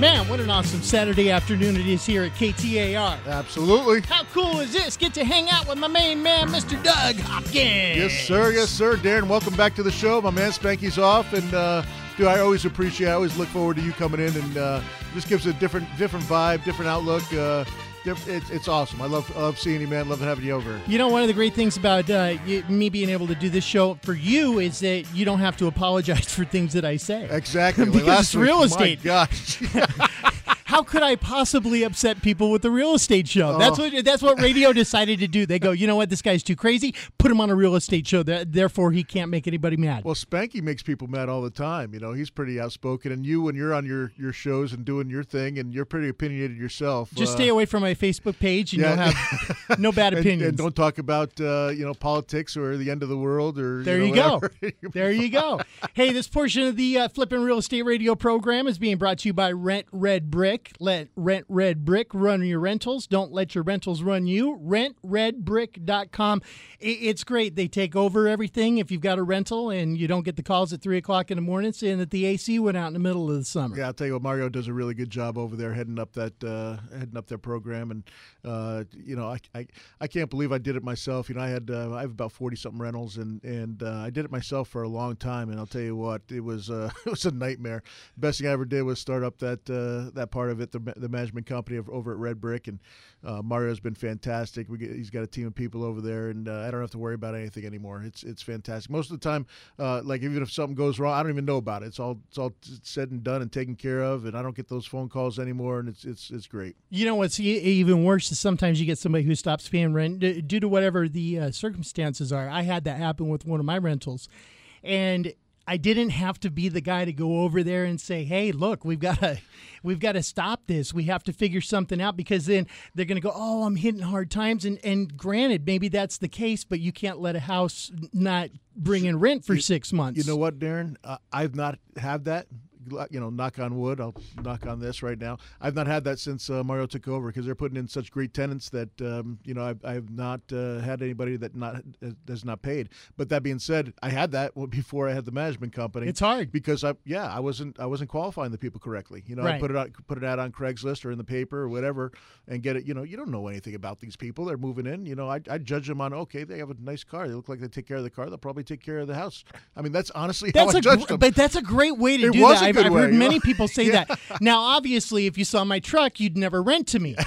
Man, what an awesome Saturday afternoon it is here at KTAR. Absolutely. How cool is this? Get to hang out with my main man, Mr. Doug Hopkins. Yes, sir. Yes, sir. Darren, welcome back to the show. My man Spanky's off, and uh, dude, I always appreciate. I always look forward to you coming in, and uh, just gives a different, different vibe, different outlook. Uh, it's, it's awesome. I love, I love seeing you, man. Love having you over. You know, one of the great things about uh, you, me being able to do this show for you is that you don't have to apologize for things that I say. Exactly. Because last it's real week, estate. My gosh. How could I possibly upset people with the real estate show? That's Oh. what that's what radio decided to do. They go, you know what, this guy's too crazy. Put him on a real estate show. Therefore, he can't make anybody mad. Well, Spanky makes people mad all the time. You know, he's pretty outspoken, and you, when you're on your, your shows and doing your thing, and you're pretty opinionated yourself. Just uh, stay away from my Facebook page, and yeah. you'll have no bad opinions. and don't talk about uh, you know politics or the end of the world or There you, you go. There you go. Hey, this portion of the uh, Flippin' Real Estate Radio program is being brought to you by Rent Red Brick. Let Rent Red Brick run your rentals. Don't let your rentals run you. RentRedBrick.com. It's great. They take over everything if you've got a rental and you don't get the calls at 3 o'clock in the morning saying that the AC went out in the middle of the summer. Yeah, I'll tell you what, Mario does a really good job over there heading up that uh, heading up their program, and uh, you know, I, I I can't believe I did it myself. You know, I had uh, I have about forty something rentals, and and uh, I did it myself for a long time. And I'll tell you what, it was uh, it was a nightmare. Best thing I ever did was start up that uh, that part of it, the, the management company over at Red Brick, and uh, Mario's been fantastic. Get, he's got a team of people over there, and uh, I don't have to worry about anything anymore. It's it's fantastic. Most of the time, uh, like even if something goes wrong, I don't even know about it. It's all it's all said and done and taken care of, and I don't get those phone calls anymore, and it's it's it's great. You know what's even worse is sometimes you get somebody who stops paying rent due to whatever the uh, circumstances are. I had that happen with one of my rentals, and I didn't have to be the guy to go over there and say, "Hey, look, we've got to, we've got to stop this. We have to figure something out." Because then they're going to go, "Oh, I'm hitting hard times." And and granted, maybe that's the case, but you can't let a house not bring in rent for six months. You know what, Darren? Uh, I've not had that. You know, knock on wood. I'll knock on this right now. I've not had that since uh, Mario took over because they're putting in such great tenants that um, you know I've, I've not uh, had anybody that not has not paid. But that being said, I had that before I had the management company. It's hard. because I yeah I wasn't I wasn't qualifying the people correctly. You know, I put it out put it out on Craigslist or in the paper or whatever and get it. You know, you don't know anything about these people. They're moving in. You know, I I judge them on okay they have a nice car. They look like they take care of the car. They'll probably take care of the house. I mean that's honestly That's how I gr- them. but that's a great way to It do that. I've, good I've way, heard many people say that. Now, obviously, if you saw my truck, you'd never rent to me.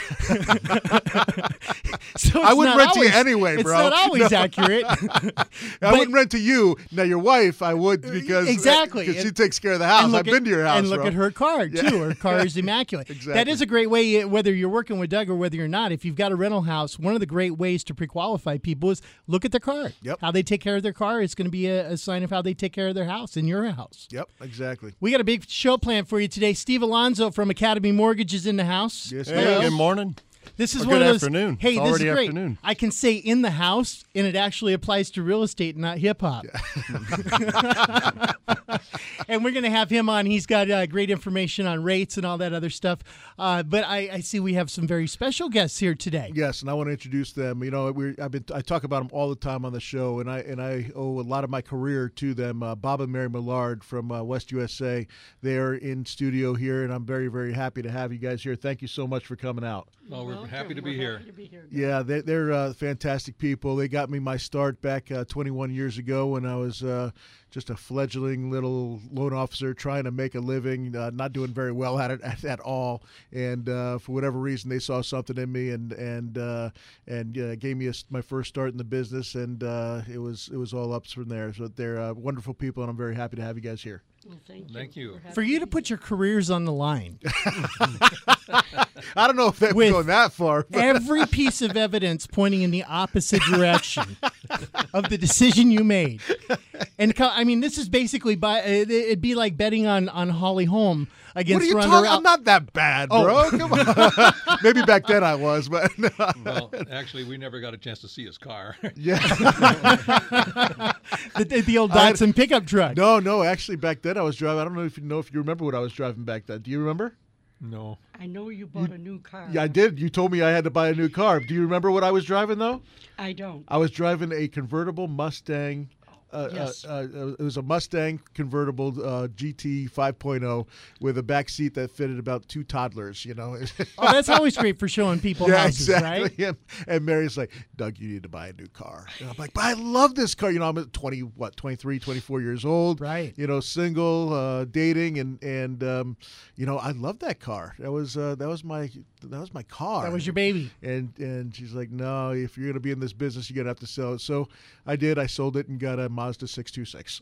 so I wouldn't rent to you always- anyway, it's bro. not always No. accurate. I but- wouldn't rent to you. Now your wife, I would because Exactly. because she takes care of the house. I've at, been to your house and look bro. at her car too. Her car is immaculate. That Exactly. is a great way, uh, whether you're working with Doug or whether you're not. If you've got a rental house, one of the great ways to pre-qualify people is look at their car. Yep. How they take care of their car is going to be a, a sign of how they take care of their house in your house. Yep, exactly. We got a big show plan for you today. Steve Alonzo from Academy Mortgage is in the house. Yes, Hey, good morning. This is Or one good of those. afternoon. Hey, It's this already is great. afternoon. I can say in the house, and it actually applies to real estate, not hip hop. and we're going to have him on. He's got uh, great information on rates and all that other stuff. Uh, but I, I see we have some very special guests here today. Yes, and I want to introduce them. You know, we I've been I talk about them all the time on the show, and I and I owe a lot of my career to them. Uh, Bob and Mary Millard from uh, West USA, they're in studio here, and I'm very very happy to have you guys here. Thank you so much for coming out. Well, we're happy to be here. Yeah, they, they're uh, fantastic people. They got me my start back uh, 21 years ago when I was uh, just a fledgling little loan officer trying to make a living, uh, not doing very well at it at, at all. And uh, for whatever reason, they saw something in me and and uh, and uh, gave me a s my first start in the business. And uh, it was it was all ups from there. So they're uh, wonderful people, and I'm very happy to have you guys here. Thank you. For you to put your careers on the line, I don't know if that With was going that far. But Every piece of evidence pointing in the opposite direction of the decision you made. And I mean, this is basically by uh, it- it'd be like betting on on Holly Holm against. what are you Ronda talking? Rousey. I'm not that bad, Oh. bro. Come on. Maybe back then I was, but Well, actually, we never got a chance to see his car. yeah. the, the, the old I Datsun pickup truck. No, no. Actually, back then I was driving. I don't know if you know if you remember what I was driving back then. Do you remember? No. I know you bought a new car. Yeah, I did. You told me I had to buy a new car. Do you remember what I was driving though? I don't. I was driving a convertible Mustang. Uh, Yes. uh, uh, it was a Mustang convertible uh, GT 5.0 with a back seat that fitted about two toddlers. You know. Oh, that's always great for showing people yeah, houses, exactly. right? And, and Mary's like, Doug, you need to buy a new car. And I'm like, but I love this car. You know, I'm at 20, what, 23, 24 years old. Right. You know, single, uh, dating, and and um, you know, I love that car. That was uh, that was my that was my car. That was your baby. And and she's like, no, if you're gonna be in this business, you're gonna have to sell it. So I did. I sold it and got a Mazda 626.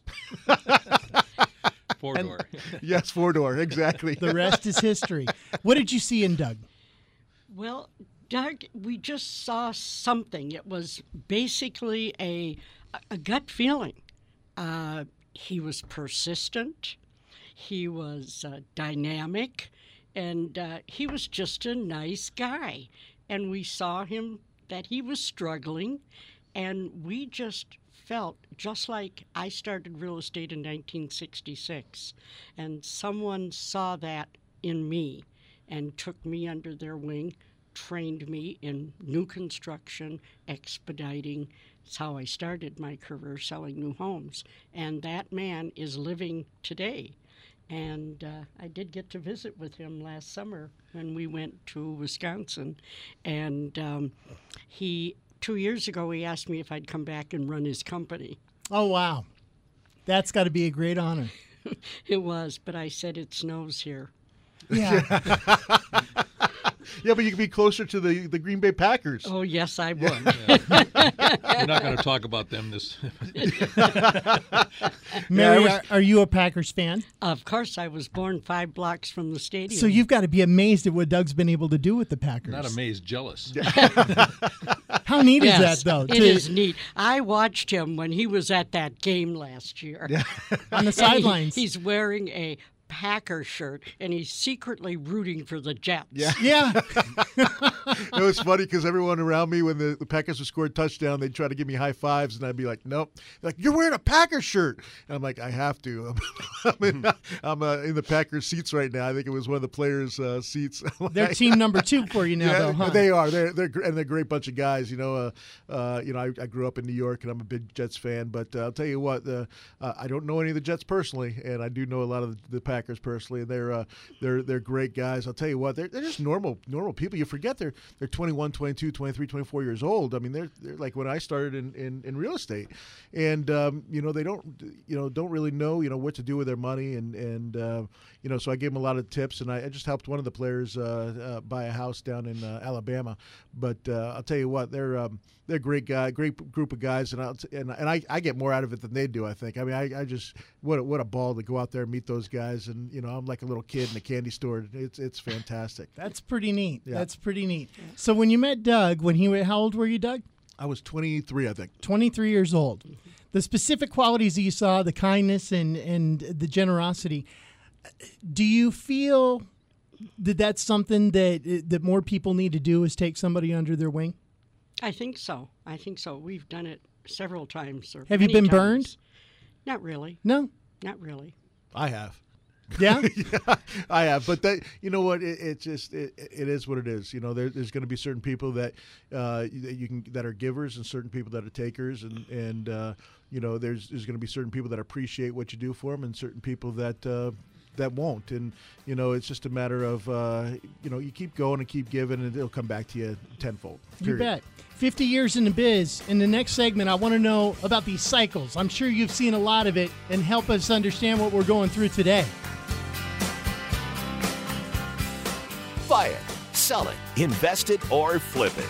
Four door. yes, four door, exactly. The rest is history. What did you see in Doug? Well, Doug, we just saw something. It was basically a a gut feeling. Uh, he was persistent. He was uh, dynamic, and uh, he was just a nice guy. And we saw him that he was struggling, and we just felt just like I started real estate in 1966, and someone saw that in me and took me under their wing, trained me in new construction, expediting. It's how I started my career selling new homes. And that man is living today. And uh, I did get to visit with him last summer when we went to Wisconsin. And um, he, two years ago, he asked me if I'd come back and run his company. Oh wow, that's got to be a great honor. It was, but I said it snows here. Yeah, yeah, but you can be closer to the the Green Bay Packers. Oh, yes, I would. We're not going to talk about them this. Mary, are, are you a Packers fan? Of course, I was born five blocks from the stadium. So you've got to be amazed at what Doug's been able to do with the Packers. not amazed, jealous. How neat yes, is that, though? It to- is neat. I watched him when he was at that game last year. on the And he- sidelines. he's wearing a Packer shirt and he's secretly rooting for the Jets. Yeah. yeah, it was funny because everyone around me, when the, the Packers would score a touchdown, they'd try to give me high fives, and I'd be like, "Nope." They're like, "You're wearing a Packer shirt," and I'm like, "I have to." I'm in, I'm, uh, in the Packers seats right now. I think it was one of the players' uh, seats. they're team number two for you now, yeah, though, huh? they are. They're they're and they're a great bunch of guys. You know, uh, uh, you know, I, I grew up in New York, and I'm a big Jets fan. But uh, I'll tell you what, uh, uh, I don't know any of the Jets personally, and I do know a lot of the, the Packers personally. They're uh, they're they're great guys. I'll tell you what, they're, they're just normal normal people. You forget they're they're 21, 22, 23, 24 years old. I mean, they're they're like when I started in, in, in real estate, and um, you know they don't you know don't really know you know what to do with their money, and and uh, you know so I gave them a lot of tips, and I, I just helped one of the players uh, uh, buy a house down in uh, Alabama. But uh, I'll tell you what, they're um, they're great guy, great group of guys, and t- and, and I, I get more out of it than they do. I think. I mean, I, I just what a, what a ball to go out there and meet those guys, and you know I'm like a little kid in a candy store. It's it's fantastic. That's pretty neat. Yeah. That's pretty neat. So when you met Doug, when he wa- how old were you, Doug? I was 23, I think. 23 years old. The specific qualities that you saw, the kindness and and the generosity. Do you feel that that's something that that more people need to do is take somebody under their wing? I think so. I think so. We've done it several times. Or Have you been times. burned? Not really. No. Not really. I have. Yeah. yeah, I have, but that you know what? It, it just it, it is what it is. You know, there, there's going to be certain people that uh, that you can that are givers and certain people that are takers, and and uh, you know, there's there's going to be certain people that appreciate what you do for them, and certain people that. Uh, that won't, and you know it's just a matter of uh, you know you keep going and keep giving, and it'll come back to you tenfold. You bet. 50 years in the biz. In the next segment, I want to know about these cycles. I'm sure you've seen a lot of it and help us understand what we're going through today. Buy it, sell it, invest it, or flip it.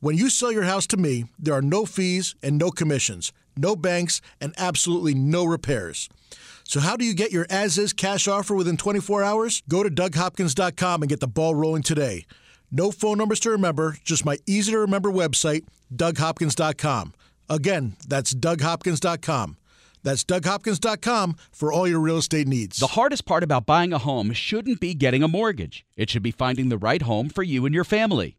When you sell your house to me, there are no fees and no commissions, no banks, and absolutely no repairs. So, how do you get your as is cash offer within 24 hours? Go to DougHopkins.com and get the ball rolling today. No phone numbers to remember, just my easy to remember website, DougHopkins.com. Again, that's DougHopkins.com. That's DougHopkins.com for all your real estate needs. The hardest part about buying a home shouldn't be getting a mortgage. It should be finding the right home for you and your family.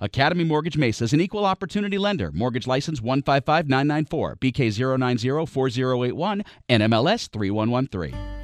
Academy Mortgage Mesa is an equal opportunity lender. Mortgage license 155994, BK0904081, NMLS 3113.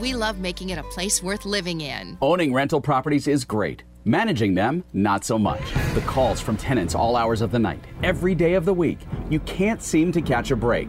we love making it a place worth living in. Owning rental properties is great. Managing them, not so much. The calls from tenants all hours of the night, every day of the week. You can't seem to catch a break.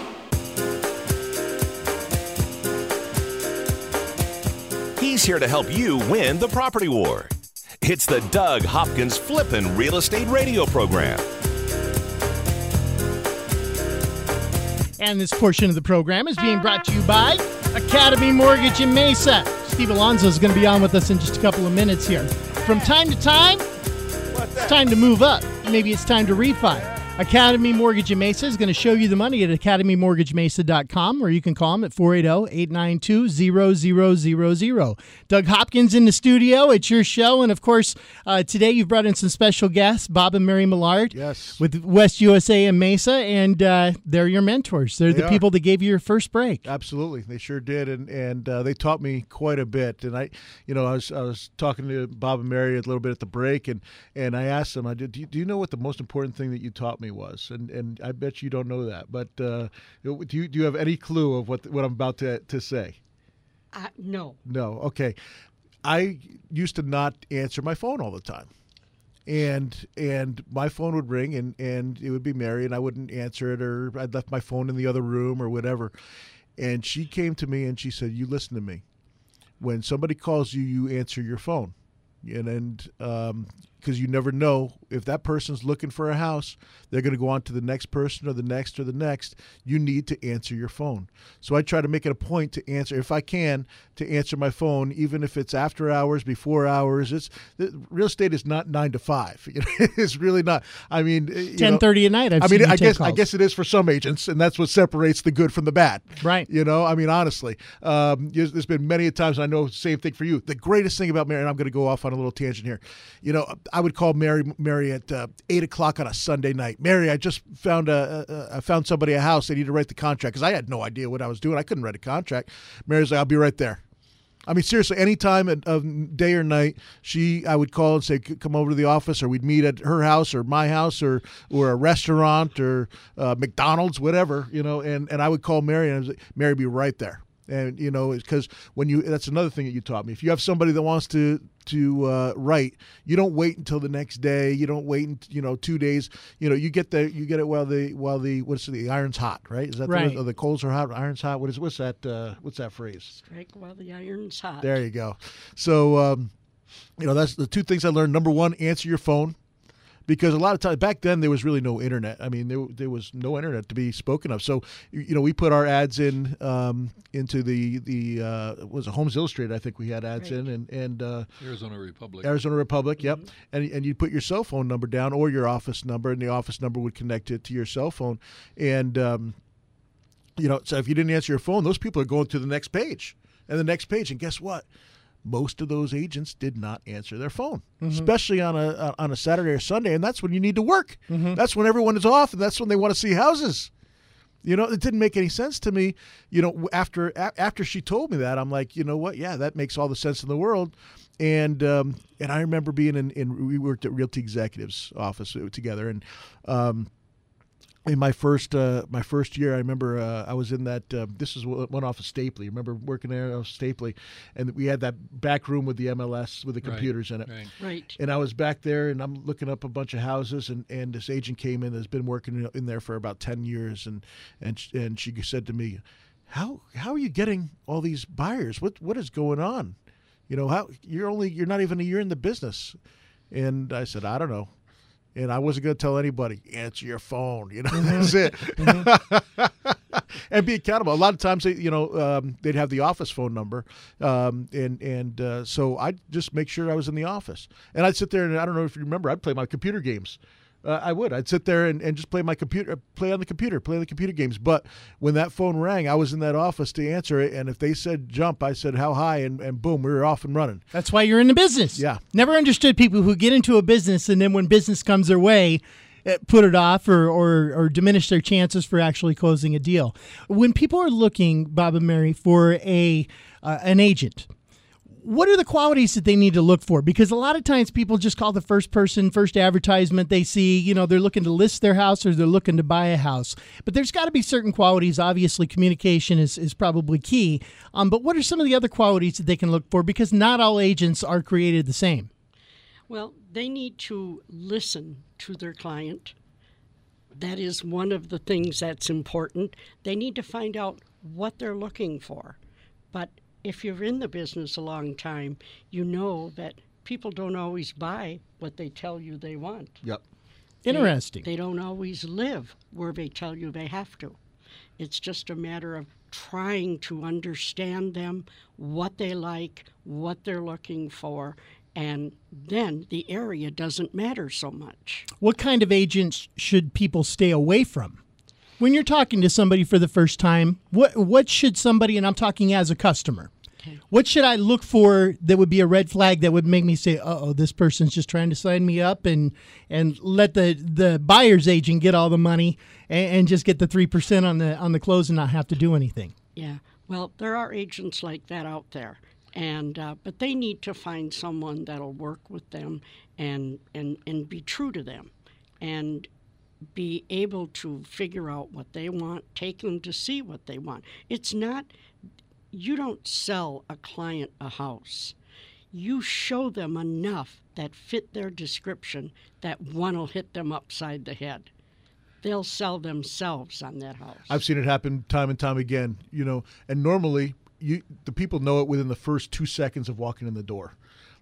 He's here to help you win the property war. It's the Doug Hopkins Flippin' Real Estate Radio Program. And this portion of the program is being brought to you by Academy Mortgage in Mesa. Steve Alonso is going to be on with us in just a couple of minutes here. From time to time, it's time to move up. Maybe it's time to refi. Academy Mortgage in Mesa is going to show you the money at academymortgagemesa.com or you can call them at 480-892-0000. Doug Hopkins in the studio. It's your show. And of course, uh, today you've brought in some special guests, Bob and Mary Millard Yes. with West USA and Mesa. And uh, they're your mentors. They're They the are. people that gave you your first break. Absolutely, they sure did, and and uh, they taught me quite a bit. And I, you know, I was I was talking to Bob and Mary a little bit at the break, and and I asked them, I did, do you, do you know what the most important thing that you taught me was, and and I bet you don't know that. But uh, do you do you have any clue of what what I'm about to to say? Uh, no. No. Okay. I used to not answer my phone all the time. And and my phone would ring and, and it would be Mary and I wouldn't answer it or I'd left my phone in the other room or whatever. And she came to me and she said, You listen to me. When somebody calls you, you answer your phone. And and um, because you never know if that person's looking for a house, they're going to go on to the next person or the next or the next. You need to answer your phone. So I try to make it a point to answer, if I can, to answer my phone, even if it's after hours, before hours. It's real estate is not nine to five. it's really not. I mean, ten thirty at night. I've i mean, I guess calls. I guess it is for some agents, and that's what separates the good from the bad. Right. You know, I mean, honestly, um, there's been many times. I know same thing for you. The greatest thing about Mary, and I'm going to go off on a little tangent here. You know, I would call Mary Mary at uh, eight o'clock on a Sunday night. Mary, I just found a, a found somebody a house. They need to write the contract because I had no idea what I was doing. I couldn't write a contract. Mary's like, I'll be right there. I mean, seriously, any time of day or night, she I would call and say, "Come over to the office," or we'd meet at her house or my house or or a restaurant or uh, McDonald's, whatever, you know. And and I would call Mary and I like, Mary be right there and you know because when you that's another thing that you taught me. If you have somebody that wants to to uh, write you don't wait until the next day. You don't wait you know two days. You know you get the you get it while the while the what's the iron's hot right? Is that right. the, the coals are hot iron's hot? What is what's that uh, what's that phrase? Strike while the iron's hot. There you go. So um, you know that's the two things i learned. Number one answer your phone because a lot of times back then there was really no internet. I mean, there, there was no internet to be spoken of. So you know, we put our ads in um, into the the uh, was it Homes Illustrated? I think we had ads right. in and and uh, Arizona Republic. Arizona Republic, yep. Mm-hmm. And and you put your cell phone number down or your office number, and the office number would connect it to your cell phone, and um, you know, so if you didn't answer your phone, those people are going to the next page and the next page, and guess what? Most of those agents did not answer their phone, mm-hmm. especially on a on a Saturday or Sunday, and that's when you need to work. Mm-hmm. That's when everyone is off, and that's when they want to see houses. You know, it didn't make any sense to me. You know, after a- after she told me that, I'm like, you know what? Yeah, that makes all the sense in the world. And um, and I remember being in, in we worked at Realty Executives office together, and um, in my first uh, my first year, I remember uh, I was in that. Uh, this is one off of Stapley. I remember working there off Stapley, and we had that back room with the MLS with the computers right, in it. Right. right. And I was back there, and I'm looking up a bunch of houses, and, and this agent came in. That's been working in there for about ten years, and and and she said to me, "How how are you getting all these buyers? What what is going on? You know how you're only you're not even a year in the business." And I said, "I don't know." And I wasn't going to tell anybody. Answer your phone, you know. Mm-hmm. That's it. Mm-hmm. and be accountable. A lot of times, they, you know, um, they'd have the office phone number, um, and and uh, so I'd just make sure I was in the office, and I'd sit there and I don't know if you remember, I'd play my computer games uh, I would. I'd sit there and, and just play my computer, play on the computer, play the computer games. But when that phone rang, I was in that office to answer it. And if they said jump, I said how high, and, and boom, we were off and running. That's why you're in the business. Yeah. Never understood people who get into a business and then when business comes their way, eh, put it off or, or, or diminish their chances for actually closing a deal. When people are looking, Bob and Mary, for a uh, an agent, what are the qualities that they need to look for? Because a lot of times people just call the first person, first advertisement they see, you know, they're looking to list their house or they're looking to buy a house. But there's got to be certain qualities. Obviously, communication is, is probably key. Um, but what are some of the other qualities that they can look for? Because not all agents are created the same. Well, they need to listen to their client. That is one of the things that's important. They need to find out what they're looking for. But if you're in the business a long time, you know that people don't always buy what they tell you they want. Yep. Interesting. They, they, don't always live where they tell you they have to. It's just a matter of trying to understand them, what they like, what they're looking for, and then the area doesn't matter so much. What kind of agents should people stay away from? When you're talking to somebody for the first time, what what should somebody and I'm talking as a customer. Okay. What should I look for that would be a red flag that would make me say, "Uh "Oh, this person's just trying to sign me up and and let the the buyer's agent get all the money and, and just get the three percent on the on the close and not have to do anything." Yeah, well, there are agents like that out there, and uh, but they need to find someone that'll work with them and and and be true to them, and be able to figure out what they want, take them to see what they want. It's not, you don't sell a client a house. You show them enough that fit their description that one will hit them upside the head. They'll sell themselves on that house. I've seen it happen time and time again, you know, and normally you the people know it within the first two seconds of walking in the door.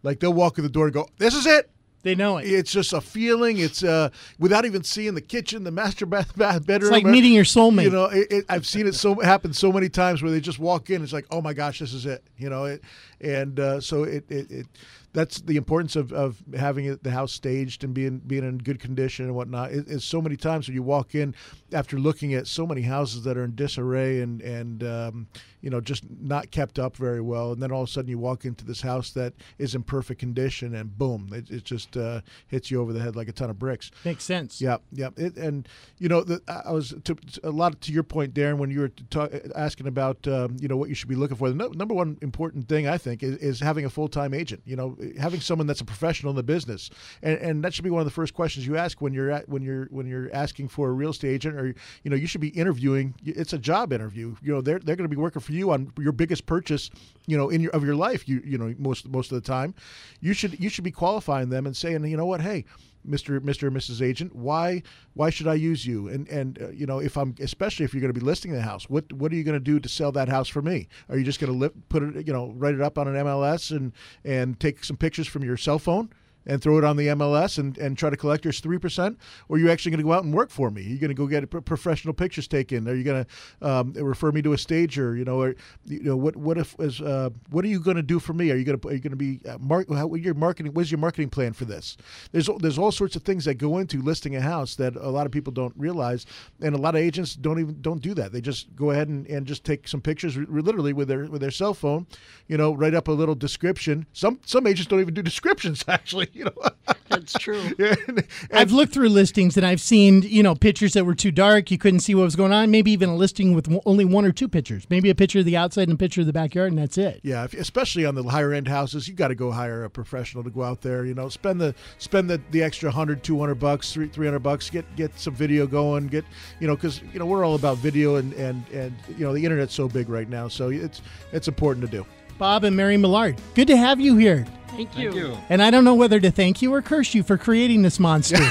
Like they'll walk in the door and go, This is it. They know it. It's just a feeling. It's uh, without even seeing the kitchen, the master bath, bath bedroom. It's like meeting your soulmate. You know, it, it, I've seen it so happen so many times where they just walk in. It's like, oh my gosh, this is it. You know, it, and uh, so it, it, it that's the importance of, of having it, the house staged and being being in good condition and whatnot. It, it's so many times when you walk in after looking at so many houses that are in disarray and and um, you know just not kept up very well, and then all of a sudden you walk into this house that is in perfect condition, and boom, it, it just uh, hits you over the head like a ton of bricks. Makes sense. Yeah, yeah, it, and you know, the, I was to, a lot to your point, Darren, when you were talk, asking about um, you know what you should be looking for. The no, number one important thing I think is, is having a full time agent. You know, having someone that's a professional in the business, and, and that should be one of the first questions you ask when you're at when you're when you're asking for a real estate agent, or you know, you should be interviewing. It's a job interview. You know, they're they're going to be working for you on your biggest purchase. You know, in your of your life. You you know most most of the time, you should you should be qualifying them and saying, you know what, hey. Mr. Mr. and Mrs. Agent, why why should I use you? And and uh, you know if I'm especially if you're going to be listing the house, what what are you going to do to sell that house for me? Are you just going to put it you know write it up on an MLS and and take some pictures from your cell phone? And throw it on the MLS and, and try to collect your 3%? Or are you actually going to go out and work for me? Are you going to go get professional pictures taken? Are you going to um, refer me to a stager? You know, or, you know what what if is uh, what are you going to do for me? Are you going to are you going to be uh, mark your marketing? What's your marketing plan for this? There's there's all sorts of things that go into listing a house that a lot of people don't realize, and a lot of agents don't even don't do that. They just go ahead and, and just take some pictures, literally with their with their cell phone, you know, write up a little description. Some some agents don't even do descriptions actually you know. That's true. and, and I've looked through listings and I've seen, you know, pictures that were too dark. You couldn't see what was going on. Maybe even a listing with only one or two pictures. Maybe a picture of the outside and a picture of the backyard, and that's it. Yeah, if, especially on the higher end houses, you got to go hire a professional to go out there. You know, spend the spend the, the extra 100, 200 bucks, 300 bucks. Get get some video going. Get you know, because you know we're all about video and and and you know the internet's so big right now, so it's it's important to do. Bob and Mary Millard, good to have you here. Thank you. Thank you. And I don't know whether to thank you or curse you for creating this monster.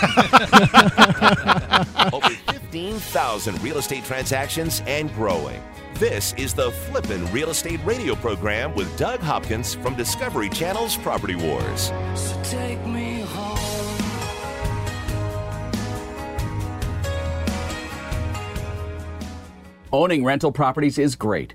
Over 15,000 real estate transactions and growing. This is the Flippin' Real Estate Radio program with Doug Hopkins from Discovery Channel's Property Wars. So take me home. Owning rental properties is great.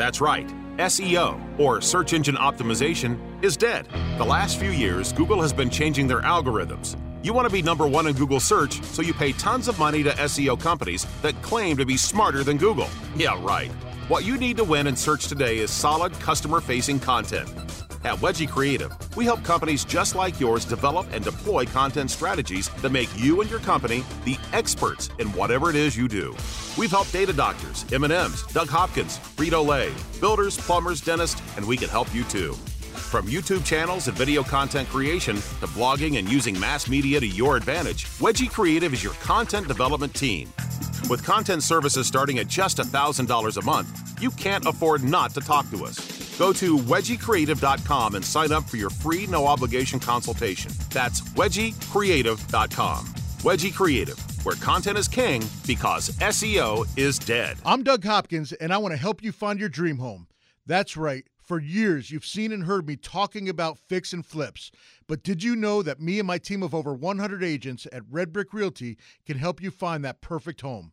That's right. SEO, or search engine optimization, is dead. The last few years, Google has been changing their algorithms. You want to be number one in Google search, so you pay tons of money to SEO companies that claim to be smarter than Google. Yeah, right. What you need to win in search today is solid customer facing content. At Wedgie Creative, we help companies just like yours develop and deploy content strategies that make you and your company the experts in whatever it is you do. We've helped data doctors, M&M's, Doug Hopkins, Frito-Lay, builders, plumbers, dentists, and we can help you too. From YouTube channels and video content creation to blogging and using mass media to your advantage, Wedgie Creative is your content development team. With content services starting at just $1,000 a month, you can't afford not to talk to us. Go to wedgiecreative.com and sign up for your free no obligation consultation. That's wedgiecreative.com. Wedgie Creative, where content is king because SEO is dead. I'm Doug Hopkins, and I want to help you find your dream home. That's right. For years, you've seen and heard me talking about fix and flips. But did you know that me and my team of over 100 agents at Red Brick Realty can help you find that perfect home?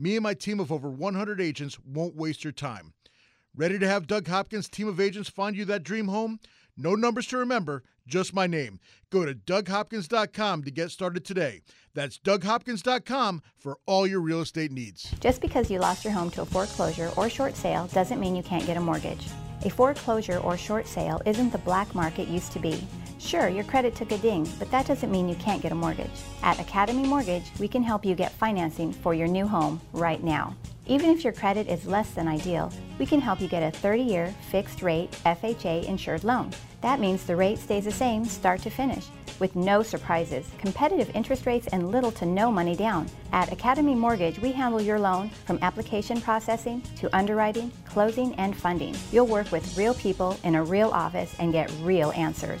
Me and my team of over 100 agents won't waste your time. Ready to have Doug Hopkins' team of agents find you that dream home? No numbers to remember, just my name. Go to DougHopkins.com to get started today. That's DougHopkins.com for all your real estate needs. Just because you lost your home to a foreclosure or short sale doesn't mean you can't get a mortgage. A foreclosure or short sale isn't the black market used to be. Sure, your credit took a ding, but that doesn't mean you can't get a mortgage. At Academy Mortgage, we can help you get financing for your new home right now. Even if your credit is less than ideal, we can help you get a 30 year fixed rate FHA insured loan. That means the rate stays the same start to finish with no surprises, competitive interest rates, and little to no money down. At Academy Mortgage, we handle your loan from application processing to underwriting, closing, and funding. You'll work with real people in a real office and get real answers.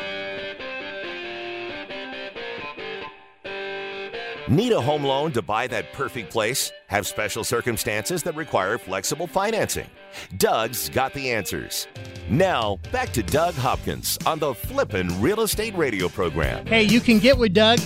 Need a home loan to buy that perfect place? Have special circumstances that require flexible financing? Doug's got the answers. Now, back to Doug Hopkins on the Flippin' Real Estate Radio program. Hey, you can get with Doug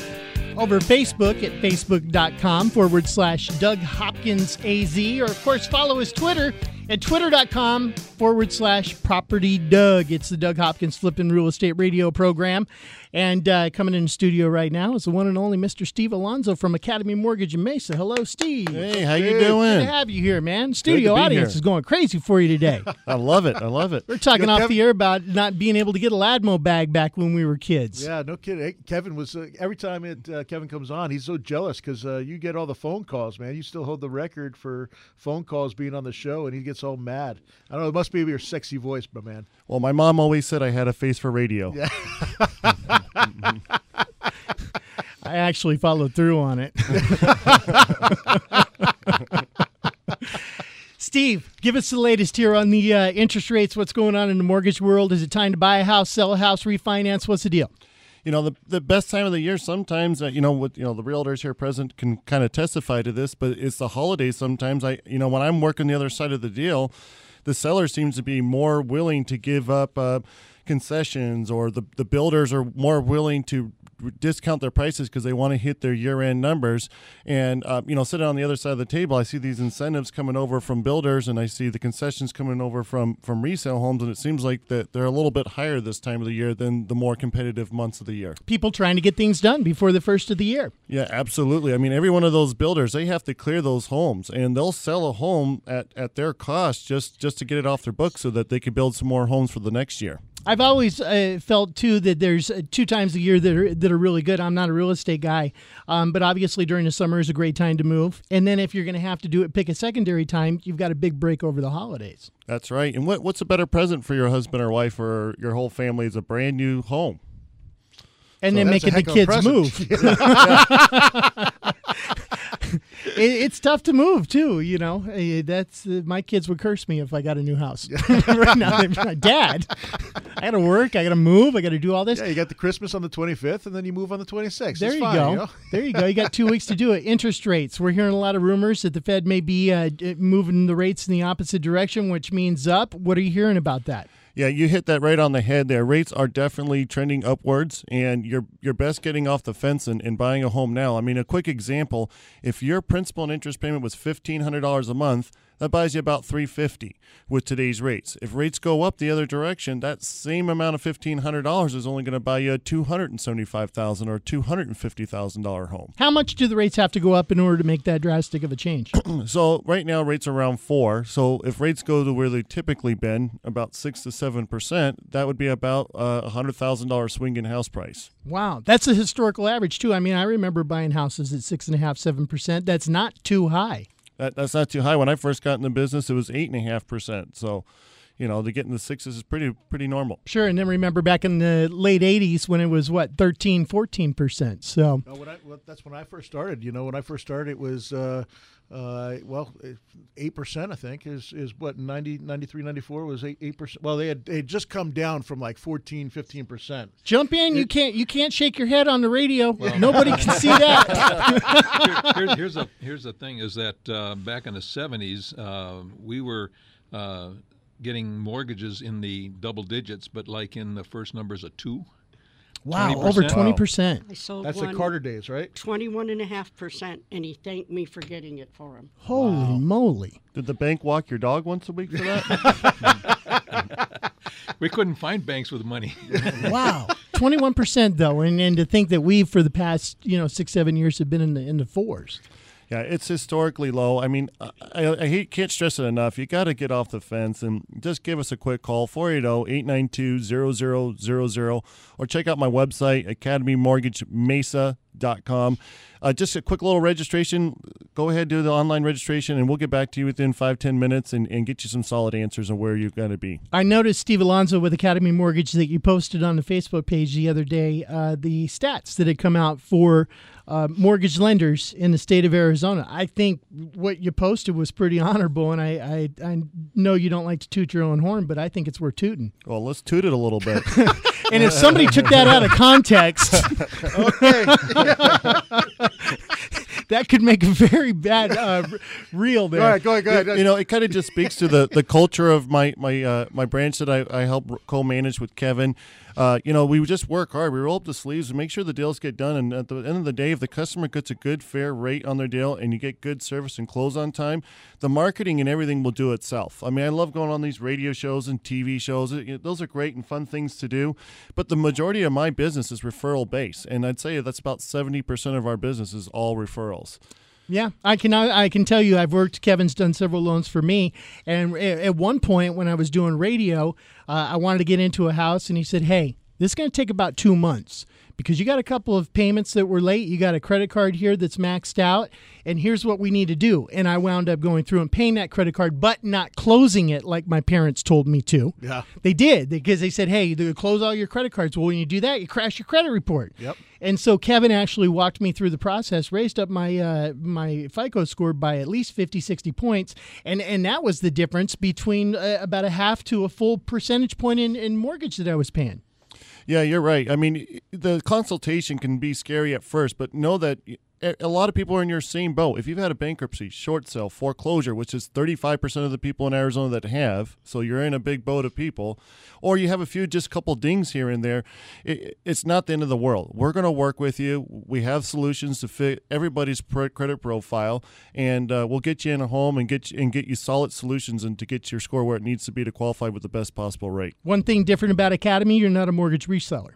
over Facebook at facebook.com forward slash Doug Hopkins AZ, or of course, follow his Twitter at twitter.com forward slash property Doug. It's the Doug Hopkins Flippin' Real Estate Radio program. And uh, coming in the studio right now is the one and only Mr. Steve Alonzo from Academy Mortgage in Mesa. Hello, Steve. Hey, how you doing? Good to have you here, man. Studio audience here. is going crazy for you today. I love it. I love it. We're talking You know, off Kevin- the air about not being able to get a Ladmo bag back when we were kids. Yeah, no kidding. Hey, Kevin was uh, every time it, uh, Kevin comes on, he's so jealous because uh, you get all the phone calls, man. You still hold the record for phone calls being on the show, and he gets all mad. I don't know. It must be your sexy voice, my man. Well, my mom always said I had a face for radio. Yeah. I actually followed through on it. Steve, give us the latest here on the uh, interest rates. What's going on in the mortgage world? Is it time to buy a house, sell a house, refinance? What's the deal? You know, the the best time of the year sometimes, uh, you know, what you know, the realtors here present can kind of testify to this, but it's the holidays sometimes. I you know, when I'm working the other side of the deal, the seller seems to be more willing to give up uh, concessions or the the builders are more willing to discount their prices because they want to hit their year-end numbers. And uh, you know sitting on the other side of the table i see these incentives coming over from builders and i see the concessions coming over from from resale homes and it seems like that they're a little bit higher this time of the year than the more competitive months of the year. People trying to get things done before the first of the year. yeah absolutely. I mean every one of those builders they have to clear those homes and they'll sell a home at, at their cost just just to get it off their books so that they can build some more homes for the next year I've always uh, felt too that there's uh, two times a year that are that are really good. I'm not a real estate guy, um, but obviously during the summer is a great time to move. And then if you're going to have to do it, pick a secondary time. You've got a big break over the holidays. that's right and what, what's a better present for your husband or wife or your whole family is a brand new home And So then making the heck of a kids move. it, it's tough to move too. You know, that's uh, my kids would curse me if I got a new house. right now, like, Dad, I got to work. I got to move. I got to do all this. Yeah, you got the Christmas on the 25th, and then you move on the 26th. There It's you fine, go. know? there you go. You got two weeks to do it. Interest rates. We're hearing a lot of rumors that the Fed may be uh, moving the rates in the opposite direction, which means up. What are you hearing about that? Yeah, you hit that right on the head there. Rates are definitely trending upwards, and you're you're best getting off the fence and, and buying a home now. I mean, a quick example: if your principal and interest payment was fifteen hundred dollars a month, that buys you about 350 with today's rates. If rates go up the other direction, that same amount of $1500 is only going to buy you a 275,000 or $250,000 home. How much do the rates have to go up in order to make that drastic of a change? so right now rates are around 4. So if rates go to where they've typically been, about 6 to 7%, that would be about a $100,000 swing in house price. Wow, that's a historical average too. I mean, I remember buying houses at six and a half, seven percent. That's not too high. That, that's not too high. When I first got in the business, it was eight and a half percent. So, you know, to get in the sixes is pretty pretty normal. Sure, and then remember back in the late '80s when it was what 13, 14 percent. So no, when I, well, that's when I first started. You know, when I first started, it was. Uh, uh, well, eight percent, I think, is is what 90, 93, 94 was eight percent. Well, they had they had just come down from like 14, 15 percent. Jump in, it, you can't you can't shake your head on the radio. Well, Nobody can see that. Here, here, here's a here's the thing: is that uh, back in the seventies, uh, we were. Uh, getting mortgages in the double digits, but like in the first numbers of two. Wow, 20%. over 20%. I sold That's the Carter days, right? 21.5%, and he thanked me for getting it for him. Holy wow. moly. Did the bank walk your dog once a week for that? we couldn't find banks with money. wow. 21% though, and, and to think that we for the past, you know, 6 7 years have been in the in the fours. Yeah, it's historically low. I mean, I, I hate, can't stress it enough. You got to get off the fence and just give us a quick call 480-892-0000 or check out my website academymortgagemesa.com. Uh, just a quick little registration. Go ahead, do the online registration, and we'll get back to you within five ten minutes and, and get you some solid answers on where you're going to be. I noticed, Steve Alonso with Academy Mortgage, that you posted on the Facebook page the other day uh, the stats that had come out for uh, mortgage lenders in the state of Arizona. I think what you posted was pretty honorable, and I, I, I know you don't like to toot your own horn, but I think it's worth tooting. Well, let's toot it a little bit. and if somebody took that out of context, okay. that could make a very bad uh, reel there. Go ahead, go ahead, go ahead. You know, it kind of just speaks to the, the culture of my my uh, my branch that I, I help co-manage with Kevin uh, you know, we just work hard. We roll up the sleeves and make sure the deals get done. And at the end of the day, if the customer gets a good, fair rate on their deal and you get good service and close on time, the marketing and everything will do itself. I mean, I love going on these radio shows and TV shows. Those are great and fun things to do. But the majority of my business is referral based. And I'd say that's about 70% of our business is all referrals. Yeah, I can I can tell you I've worked. Kevin's done several loans for me, and at one point when I was doing radio, uh, I wanted to get into a house, and he said, "Hey, this is going to take about two months because you got a couple of payments that were late. You got a credit card here that's maxed out, and here's what we need to do. And I wound up going through and paying that credit card, but not closing it like my parents told me to. Yeah. They did because they said, hey, they close all your credit cards. Well, when you do that, you crash your credit report. Yep. And so Kevin actually walked me through the process, raised up my uh, my FICO score by at least 50, 60 points. And, and that was the difference between uh, about a half to a full percentage point in, in mortgage that I was paying. Yeah, you're right. I mean, the consultation can be scary at first, but know that a lot of people are in your same boat. If you've had a bankruptcy, short sale, foreclosure, which is 35% of the people in Arizona that have, so you're in a big boat of people, or you have a few just a couple dings here and there, it, it's not the end of the world. We're going to work with you. We have solutions to fit everybody's credit profile, and uh, we'll get you in a home and get you, and get you solid solutions and to get your score where it needs to be to qualify with the best possible rate. One thing different about Academy, you're not a mortgage reseller.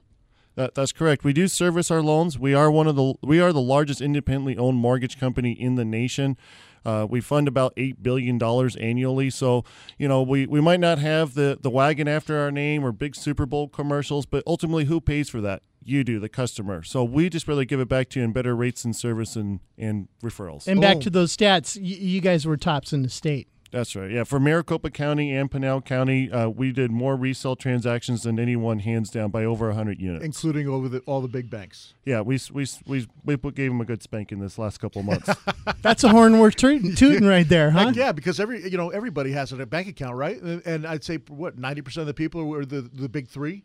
That, that's correct. We do service our loans. We are one of the we are the largest independently owned mortgage company in the nation. Uh, we fund about eight billion dollars annually. So you know we, we might not have the the wagon after our name or big Super Bowl commercials, but ultimately who pays for that? You do, the customer. So we just really give it back to you in better rates and service and and referrals. And back to those stats, you guys were tops in the state. That's right. Yeah, for Maricopa County and Pinal County, uh, we did more resale transactions than anyone, hands down, by over 100 units, including over the, all the big banks. Yeah, we we we we gave them a good spanking this last couple months. That's a horn worth tooting, tooting right there, huh? Like, yeah, because every you know everybody has a bank account, right? And I'd say what 90 percent of the people are the the big three.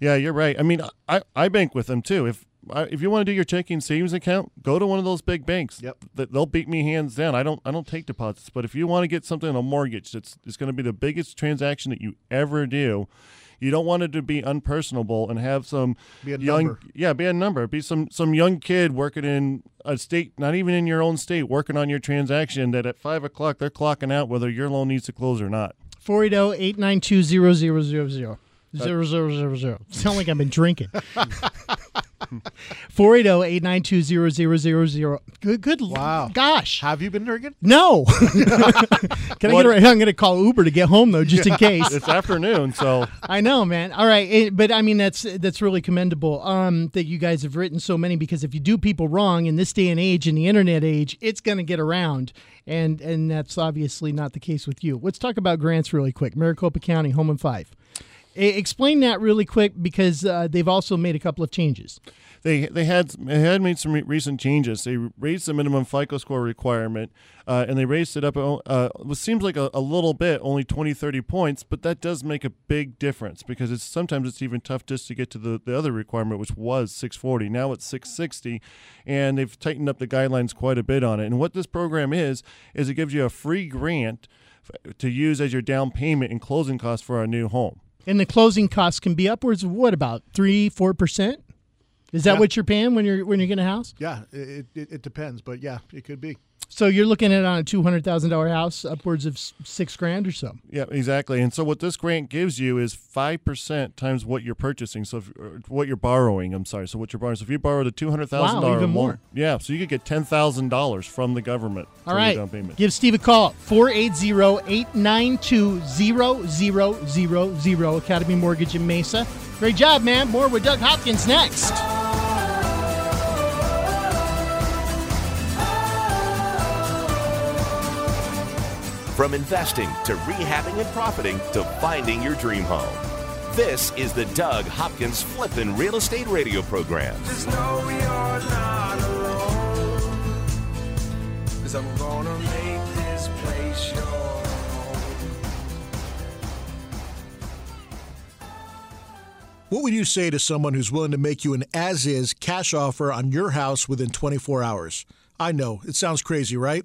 Yeah, you're right. I mean, I, I bank with them too. If if you want to do your checking savings account, go to one of those big banks. Yep. They'll beat me hands down. I don't I don't take deposits, but if you want to get something on a mortgage that's it's going to be the biggest transaction that you ever do, You don't want it to be unpersonable and have some Be a young, number. yeah, be a number, be some some young kid working in a state, not even in your own state, working on your transaction. That at five o'clock they're clocking out whether your loan needs to close or not. 480 892 0000. Zero zero zero zero. Sound like I've been drinking. 480-892-0000. Good, good wow. gosh. Have you been drinking? No. Can what? I get right? I'm going to call Uber to get home though just yeah. in case. It's afternoon, so I know, man. All right, it, but I mean that's that's really commendable um, that you guys have written so many because if you do people wrong in this day and age in the internet age, it's going to get around and and that's obviously not the case with you. Let's talk about grants really quick. Maricopa County Home in 5 explain that really quick because uh, they've also made a couple of changes. they they had they had made some re- recent changes. They raised the minimum FICO score requirement, uh, and they raised it up. Uh, it seems like a, a little bit, only 20, 30 points, but that does make a big difference because it's sometimes it's even tough just to get to the, the other requirement, which was 640. Now it's 660, and they've tightened up the guidelines quite a bit on it. And what this program is is it gives you a free grant to use as your down payment and closing costs for a new home. And the closing costs can be upwards of what about three, four percent? Is that Yeah. what you're paying when you're when you get a house? Yeah, it, it, it depends, but yeah, it could be. So you're looking at on a two hundred thousand dollar house, upwards of six grand or so. Yeah, exactly. And so what this grant gives you is five percent times what you're purchasing. So if, what you're borrowing, I'm sorry. So what you're borrowing. So if you borrowed a two hundred thousand Wow, dollar even more. yeah. So you could get ten thousand dollars from the government. All right. down payment. Give Steve a call. 480-892-0000 Academy Mortgage in Mesa. Great job, man. More with Doug Hopkins next. From investing to rehabbing and profiting to finding your dream home. This is the Doug Hopkins Flippin' Real Estate Radio Program. Just know you're not alone. Cause I'm gonna make this place your home. What would you say to someone who's willing to make you an as is cash offer on your house within 24 hours? I know, it sounds crazy, right?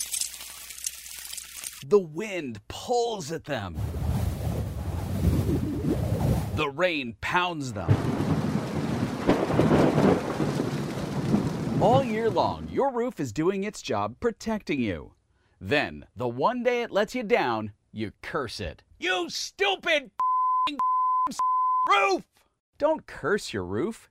The wind pulls at them. The rain pounds them. All year long, your roof is doing its job protecting you. Then, the one day it lets you down, you curse it. You stupid roof! Don't curse your roof,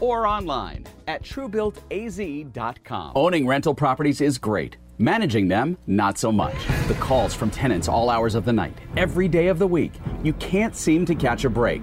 or online at truebuiltaz.com. Owning rental properties is great. Managing them, not so much. The calls from tenants all hours of the night, every day of the week. You can't seem to catch a break.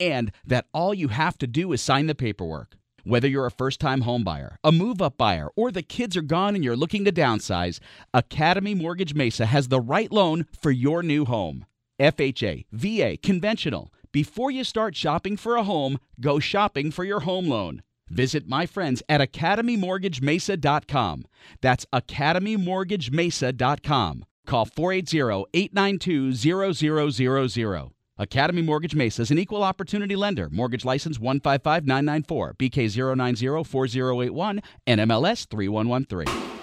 and that all you have to do is sign the paperwork. Whether you're a first time homebuyer, a move up buyer, or the kids are gone and you're looking to downsize, Academy Mortgage Mesa has the right loan for your new home. FHA, VA, conventional. Before you start shopping for a home, go shopping for your home loan. Visit my friends at academymortgagemesa.com. That's academymortgagemesa.com. Call 480-892-0000. Academy Mortgage Mesa is an equal opportunity lender. Mortgage license 155994, BK 0904081, NMLS 3113.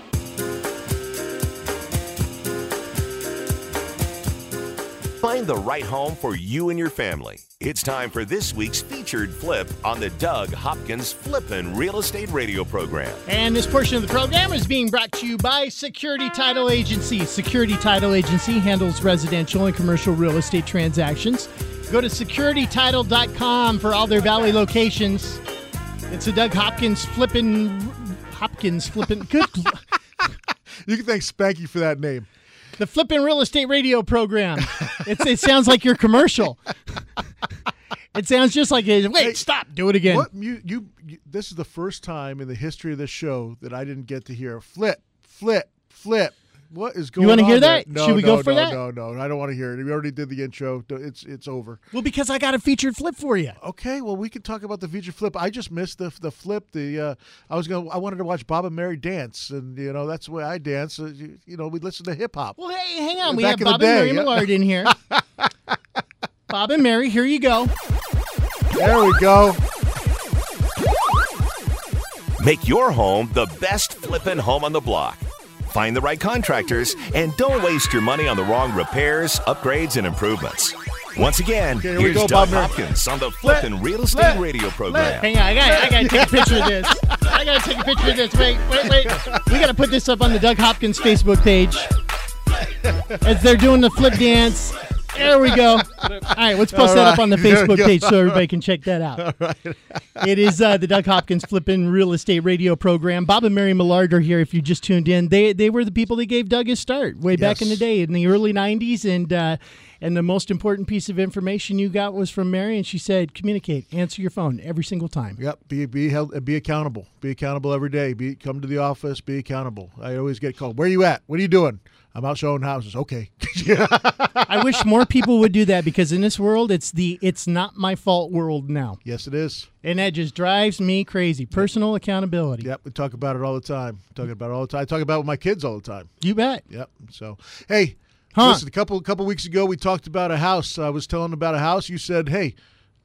Find the right home for you and your family. It's time for this week's featured flip on the Doug Hopkins Flippin' Real Estate Radio program. And this portion of the program is being brought to you by Security Title Agency. Security Title Agency handles residential and commercial real estate transactions. Go to securitytitle.com for all their valley locations. It's a Doug Hopkins flippin' Hopkins flippin' good You can thank Spanky for that name. The flipping real estate radio program. It's, it sounds like your commercial. It sounds just like it. Wait, stop. Do it again. What you, you you this is the first time in the history of this show that I didn't get to hear flip, flip, flip. What is going on? You wanna hear there? that? No, Should we no, go for no, that? No, no, I don't want to hear it. We already did the intro. It's it's over. Well, because I got a featured flip for you. Okay, well we can talk about the featured flip. I just missed the the flip. The uh, I was going to I wanted to watch Bob and Mary dance, and you know that's the way I dance. Uh, you, you know we listen to hip hop. Well, hey, hang on. We Back have in the Bob and Mary yeah. Millard in here. Bob and Mary, here you go. There we go. Make your home the best flippin' home on the block. Find the right contractors and don't waste your money on the wrong repairs, upgrades, and improvements. Once again, Okay, here here's go, Doug Bob Hopkins on the Flippin' Real Estate flip, Radio program. Hang on, I got I got to take a picture of this. I got to take a picture of this. Wait, wait, wait. We got to put this up on the Doug Hopkins Facebook page. As they're doing the flip dance. There we go. All right, let's post All that up on the Facebook page so everybody can check that out. All right. it is uh, the Doug Hopkins Flippin' Real Estate Radio program. Bob and Mary Millard are here. If you just tuned in, they they were the people that gave Doug his start way back in the day in the early '90s, and uh, and the most important piece of information you got was from Mary, and she said, "Communicate, answer your phone every single time." Yep. Be be held. Be accountable. Be accountable every day. Be come to the office. Be accountable. I always get called. Where are you at? What are you doing? I'm out showing houses. Okay. I wish more people would do that because in this world, it's the "it's not my fault" world now, yes, it is. and that just drives me crazy. Personal accountability. Yep. We talk about it all the time. Talking about it all the time. I talk about it with my kids all the time. You bet. Yep. So, hey, Huh. listen. A couple couple weeks ago, we talked about a house. I was telling about a house. You said, "Hey,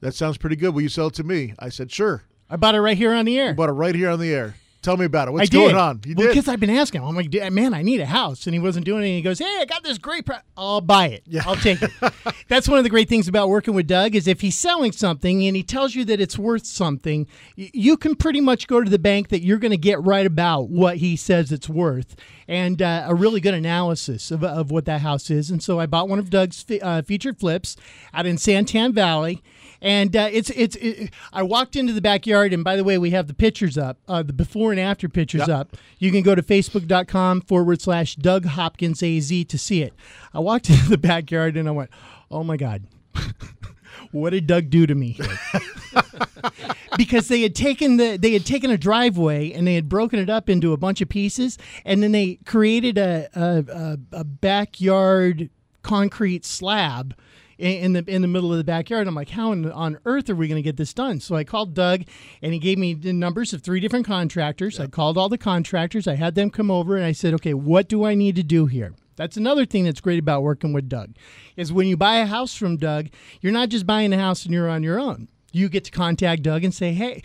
that sounds pretty good. Will you sell it to me?" I said, "Sure." I bought it right here on the air. I bought it right here on the air. Tell me about it. What's going on? You well, did. because I've been asking him. I'm like, man, I need a house, and he wasn't doing anything. He goes, hey, I got this great. Pro- I'll buy it. Yeah. I'll take it. That's one of the great things about working with Doug is if he's selling something and he tells you that it's worth something, you can pretty much go to the bank that you're going to get right about what he says it's worth, and uh, a really good analysis of, of what that house is. And so I bought one of Doug's fe- uh, featured flips out in Santan Valley. And uh, it's it's. It, I walked into the backyard, and by the way, we have the pictures up, uh, the before and after pictures up. You can go to facebook.com forward slash Doug Hopkins AZ to see it. I walked into the backyard, and I went, "Oh my god, what did Doug do to me?" because they had taken the they had taken a driveway and they had broken it up into a bunch of pieces, and then they created a a, a, a backyard concrete slab in, the in the middle of the backyard. I'm like, how on earth are we going to get this done? So I called Doug, and he gave me the numbers of three different contractors. I called all the contractors. I had them come over, and I said, okay, what do I need to do here? That's another thing that's great about working with Doug, is when you buy a house from Doug, you're not just buying a house and you're on your own. You get to contact Doug and say, hey,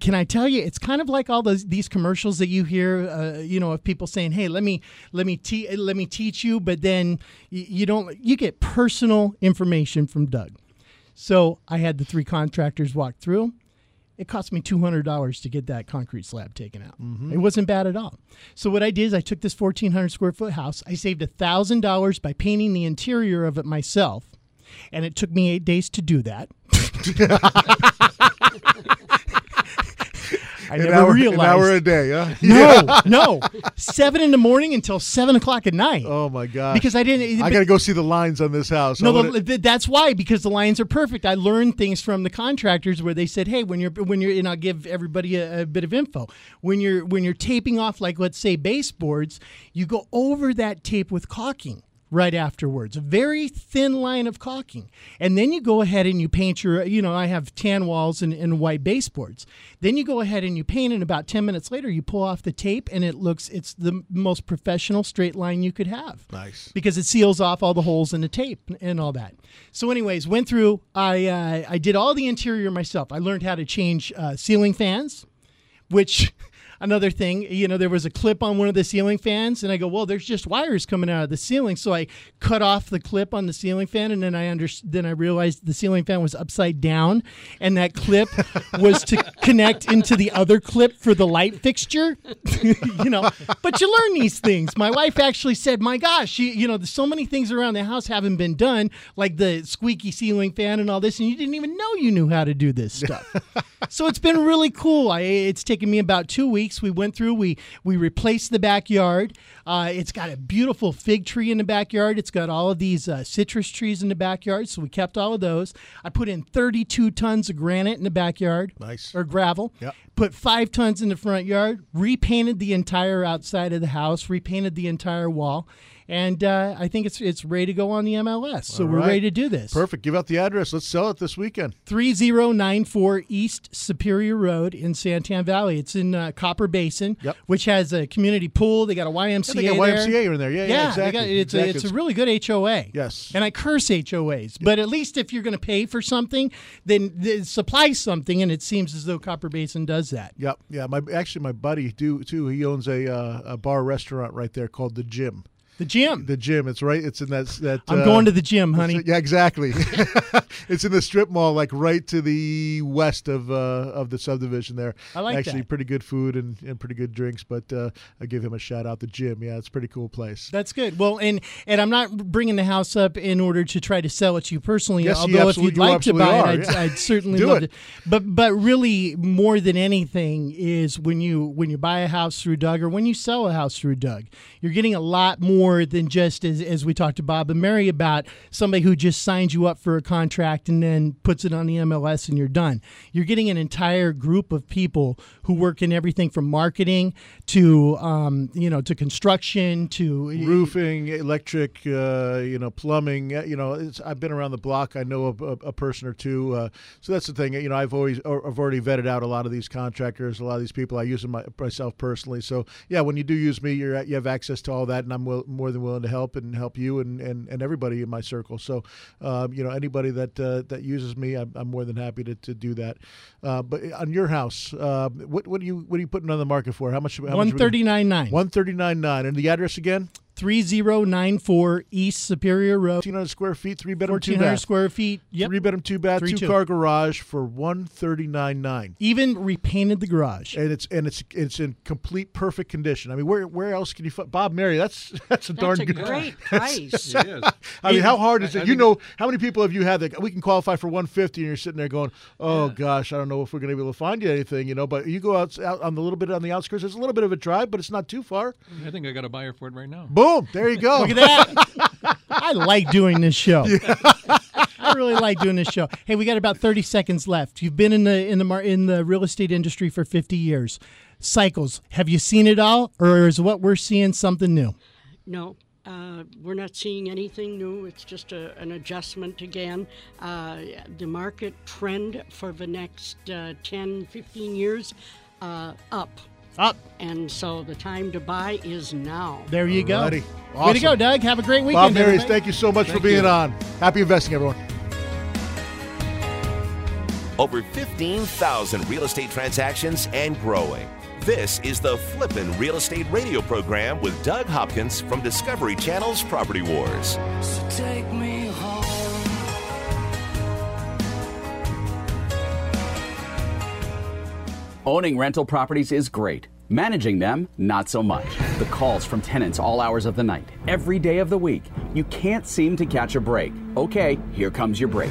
can I tell you? It's kind of like all those these commercials that you hear, uh, you know, of people saying, "Hey, let me let me te- let me teach you," but then you don't. You get personal information from Doug. So I had the three contractors walk through. It cost me two hundred dollars to get that concrete slab taken out. It wasn't bad at all. So what I did is I took this fourteen hundred square foot house. I saved thousand dollars by painting the interior of it myself, and it took me eight days to do that. I An never hour- an realized. hour a day, huh? No, no, seven in the morning until seven o'clock at night. Oh my god! Because I didn't. I got to go see the lines on this house. No, the, th- that's why because the lines are perfect. I learned things from the contractors where they said, "Hey, when you're when you're," and I'll give everybody a, a bit of info. When you're when you're taping off, like let's say baseboards, you go over that tape with caulking right afterwards, a very thin line of caulking, and then you go ahead and you paint your. You know, I have tan walls and, and white baseboards. Then you go ahead and you paint, and about ten minutes later, you pull off the tape, and it looks it's the most professional straight line you could have nice. because it seals off all the holes in the tape and all that. So, anyways, went through. I uh, I did all the interior myself. I learned how to change uh, ceiling fans, which another thing. You know, there was a clip on one of the ceiling fans, and I go, well, there's just wires coming out of the ceiling. So I cut off the clip on the ceiling fan, and then I under then I realized the ceiling fan was upside down, and that clip was to connect into the other clip for the light fixture. you know, but you learn these things. My wife actually said, "My gosh, you, you know, there's so many things around the house haven't been done, like the squeaky ceiling fan and all this, and you didn't even know you knew how to do this stuff." so it's been really cool. I, it's taken me about two weeks. We went through. We we replaced the backyard. Uh, it's got a beautiful fig tree in the backyard. It's got all of these uh, citrus trees in the backyard. So we kept all of those. I put in 32 tons of granite in the backyard. Nice. Or gravel. Yep. Put five tons in the front yard. Repainted the entire outside of the house. Repainted the entire wall. And uh, I think it's it's ready to go on the MLS. So All we're right. ready to do this. Perfect. Give out the address. Let's sell it this weekend. 3094 East Superior Road in Santan Valley. It's in uh, Copper Basin, Yep. which has a community pool. They got a YMCA. Yeah, they got there. YMCA in there. Yeah, yeah, They exactly. got, it's, Exactly. A, it's a really good HOA. Yes. And I curse HOAs, but at least if you're going to pay for something, then th- supply something, and it seems as though Copper Basin does that. Yep. Yeah. My actually my buddy do too. He owns a uh, a bar restaurant right there called the Gym. The gym. The gym. It's right. It's in that. that I'm uh, going to the gym, honey. Yeah, exactly. it's in the strip mall, like right to the west of uh, of the subdivision there. I like Actually, that. pretty good food and, and pretty good drinks. But uh, I give him a shout out. The gym. Yeah, it's a pretty cool place. That's good. Well, and and I'm not bringing the house up in order to try to sell it to you personally. Yes, you if you'd you like to buy are, it, I'd. I'd certainly Do love it. to. But but really, more than anything, is when you when you buy a house through Doug or when you sell a house through Doug, you're getting a lot more than just as as we talked to Bob and Mary about somebody who just signs you up for a contract and then puts it on the MLS and you're done. You're getting an entire group of people who work in everything from marketing to um, you know to construction to roofing, electric, uh, you know, plumbing. uh, You know, I've been around the block. I know a, a, a person or two. Uh, so that's the thing. You know, I've always, I've already vetted out a lot of these contractors, a lot of these people. I use them my, myself personally. So yeah, when you do use me, you're you have access to all that, and I'm will, more than willing to help and help you and, and, and everybody in my circle. So, um, you know, anybody that uh, that uses me, I'm, I'm more than happy to, to do that. Uh, but on your house, uh, what what are you what are you putting on the market for? How much? One thirty nine nine. One thirty nine nine. And the address again? 3094 East Superior Road. 1,400 square feet, three bedroom, two 1,400 bath. square feet. Yep. Three bedroom, two bath, Three, two two. car garage for one thirty nine nine. Even repainted the garage. And it's and it's it's in complete perfect condition. I mean, where where else can you find Bob Mary? That's that's a darn a good great price. It is. I mean, how hard is I- it? I You think- know, how many people have you had that we can qualify for 150 and you're sitting there going, "Oh gosh, I don't know if we're going to be able to find you anything," you know, but you go out, out on the little bit on the outskirts. There's a little bit of a drive, but it's not too far. I think I got a buyer for it right now. Boom, there you go. Look at that. I like doing this show. I really like doing this show. Hey, we got about 30 seconds left. You've been in the in the in the real estate industry for 50 years. Cycles. Have you seen it all or is what we're seeing something new? No, Uh, we're not seeing anything new. It's just a, an adjustment again. Uh, the market trend for the next uh, 10, 15 years uh, up. Up. And so the time to buy is now. There you go. Alrighty. Way to go, Doug. Have a great Bob weekend. Marius, everybody. thank you so much Thank for being you. on. Happy investing, everyone. Over 15,000 real estate transactions and growing. This is the Flippin' Real Estate Radio program with Doug Hopkins from Discovery Channel's Property Wars. So Owning rental properties is great. Managing them, not so much. The calls from tenants all hours of the night, every day of the week. You can't seem to catch a break. Okay, here comes your break.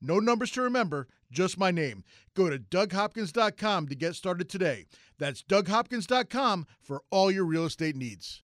No numbers to remember, just my name. Go to DougHopkins.com to get started today. That's DougHopkins.com for all your real estate needs.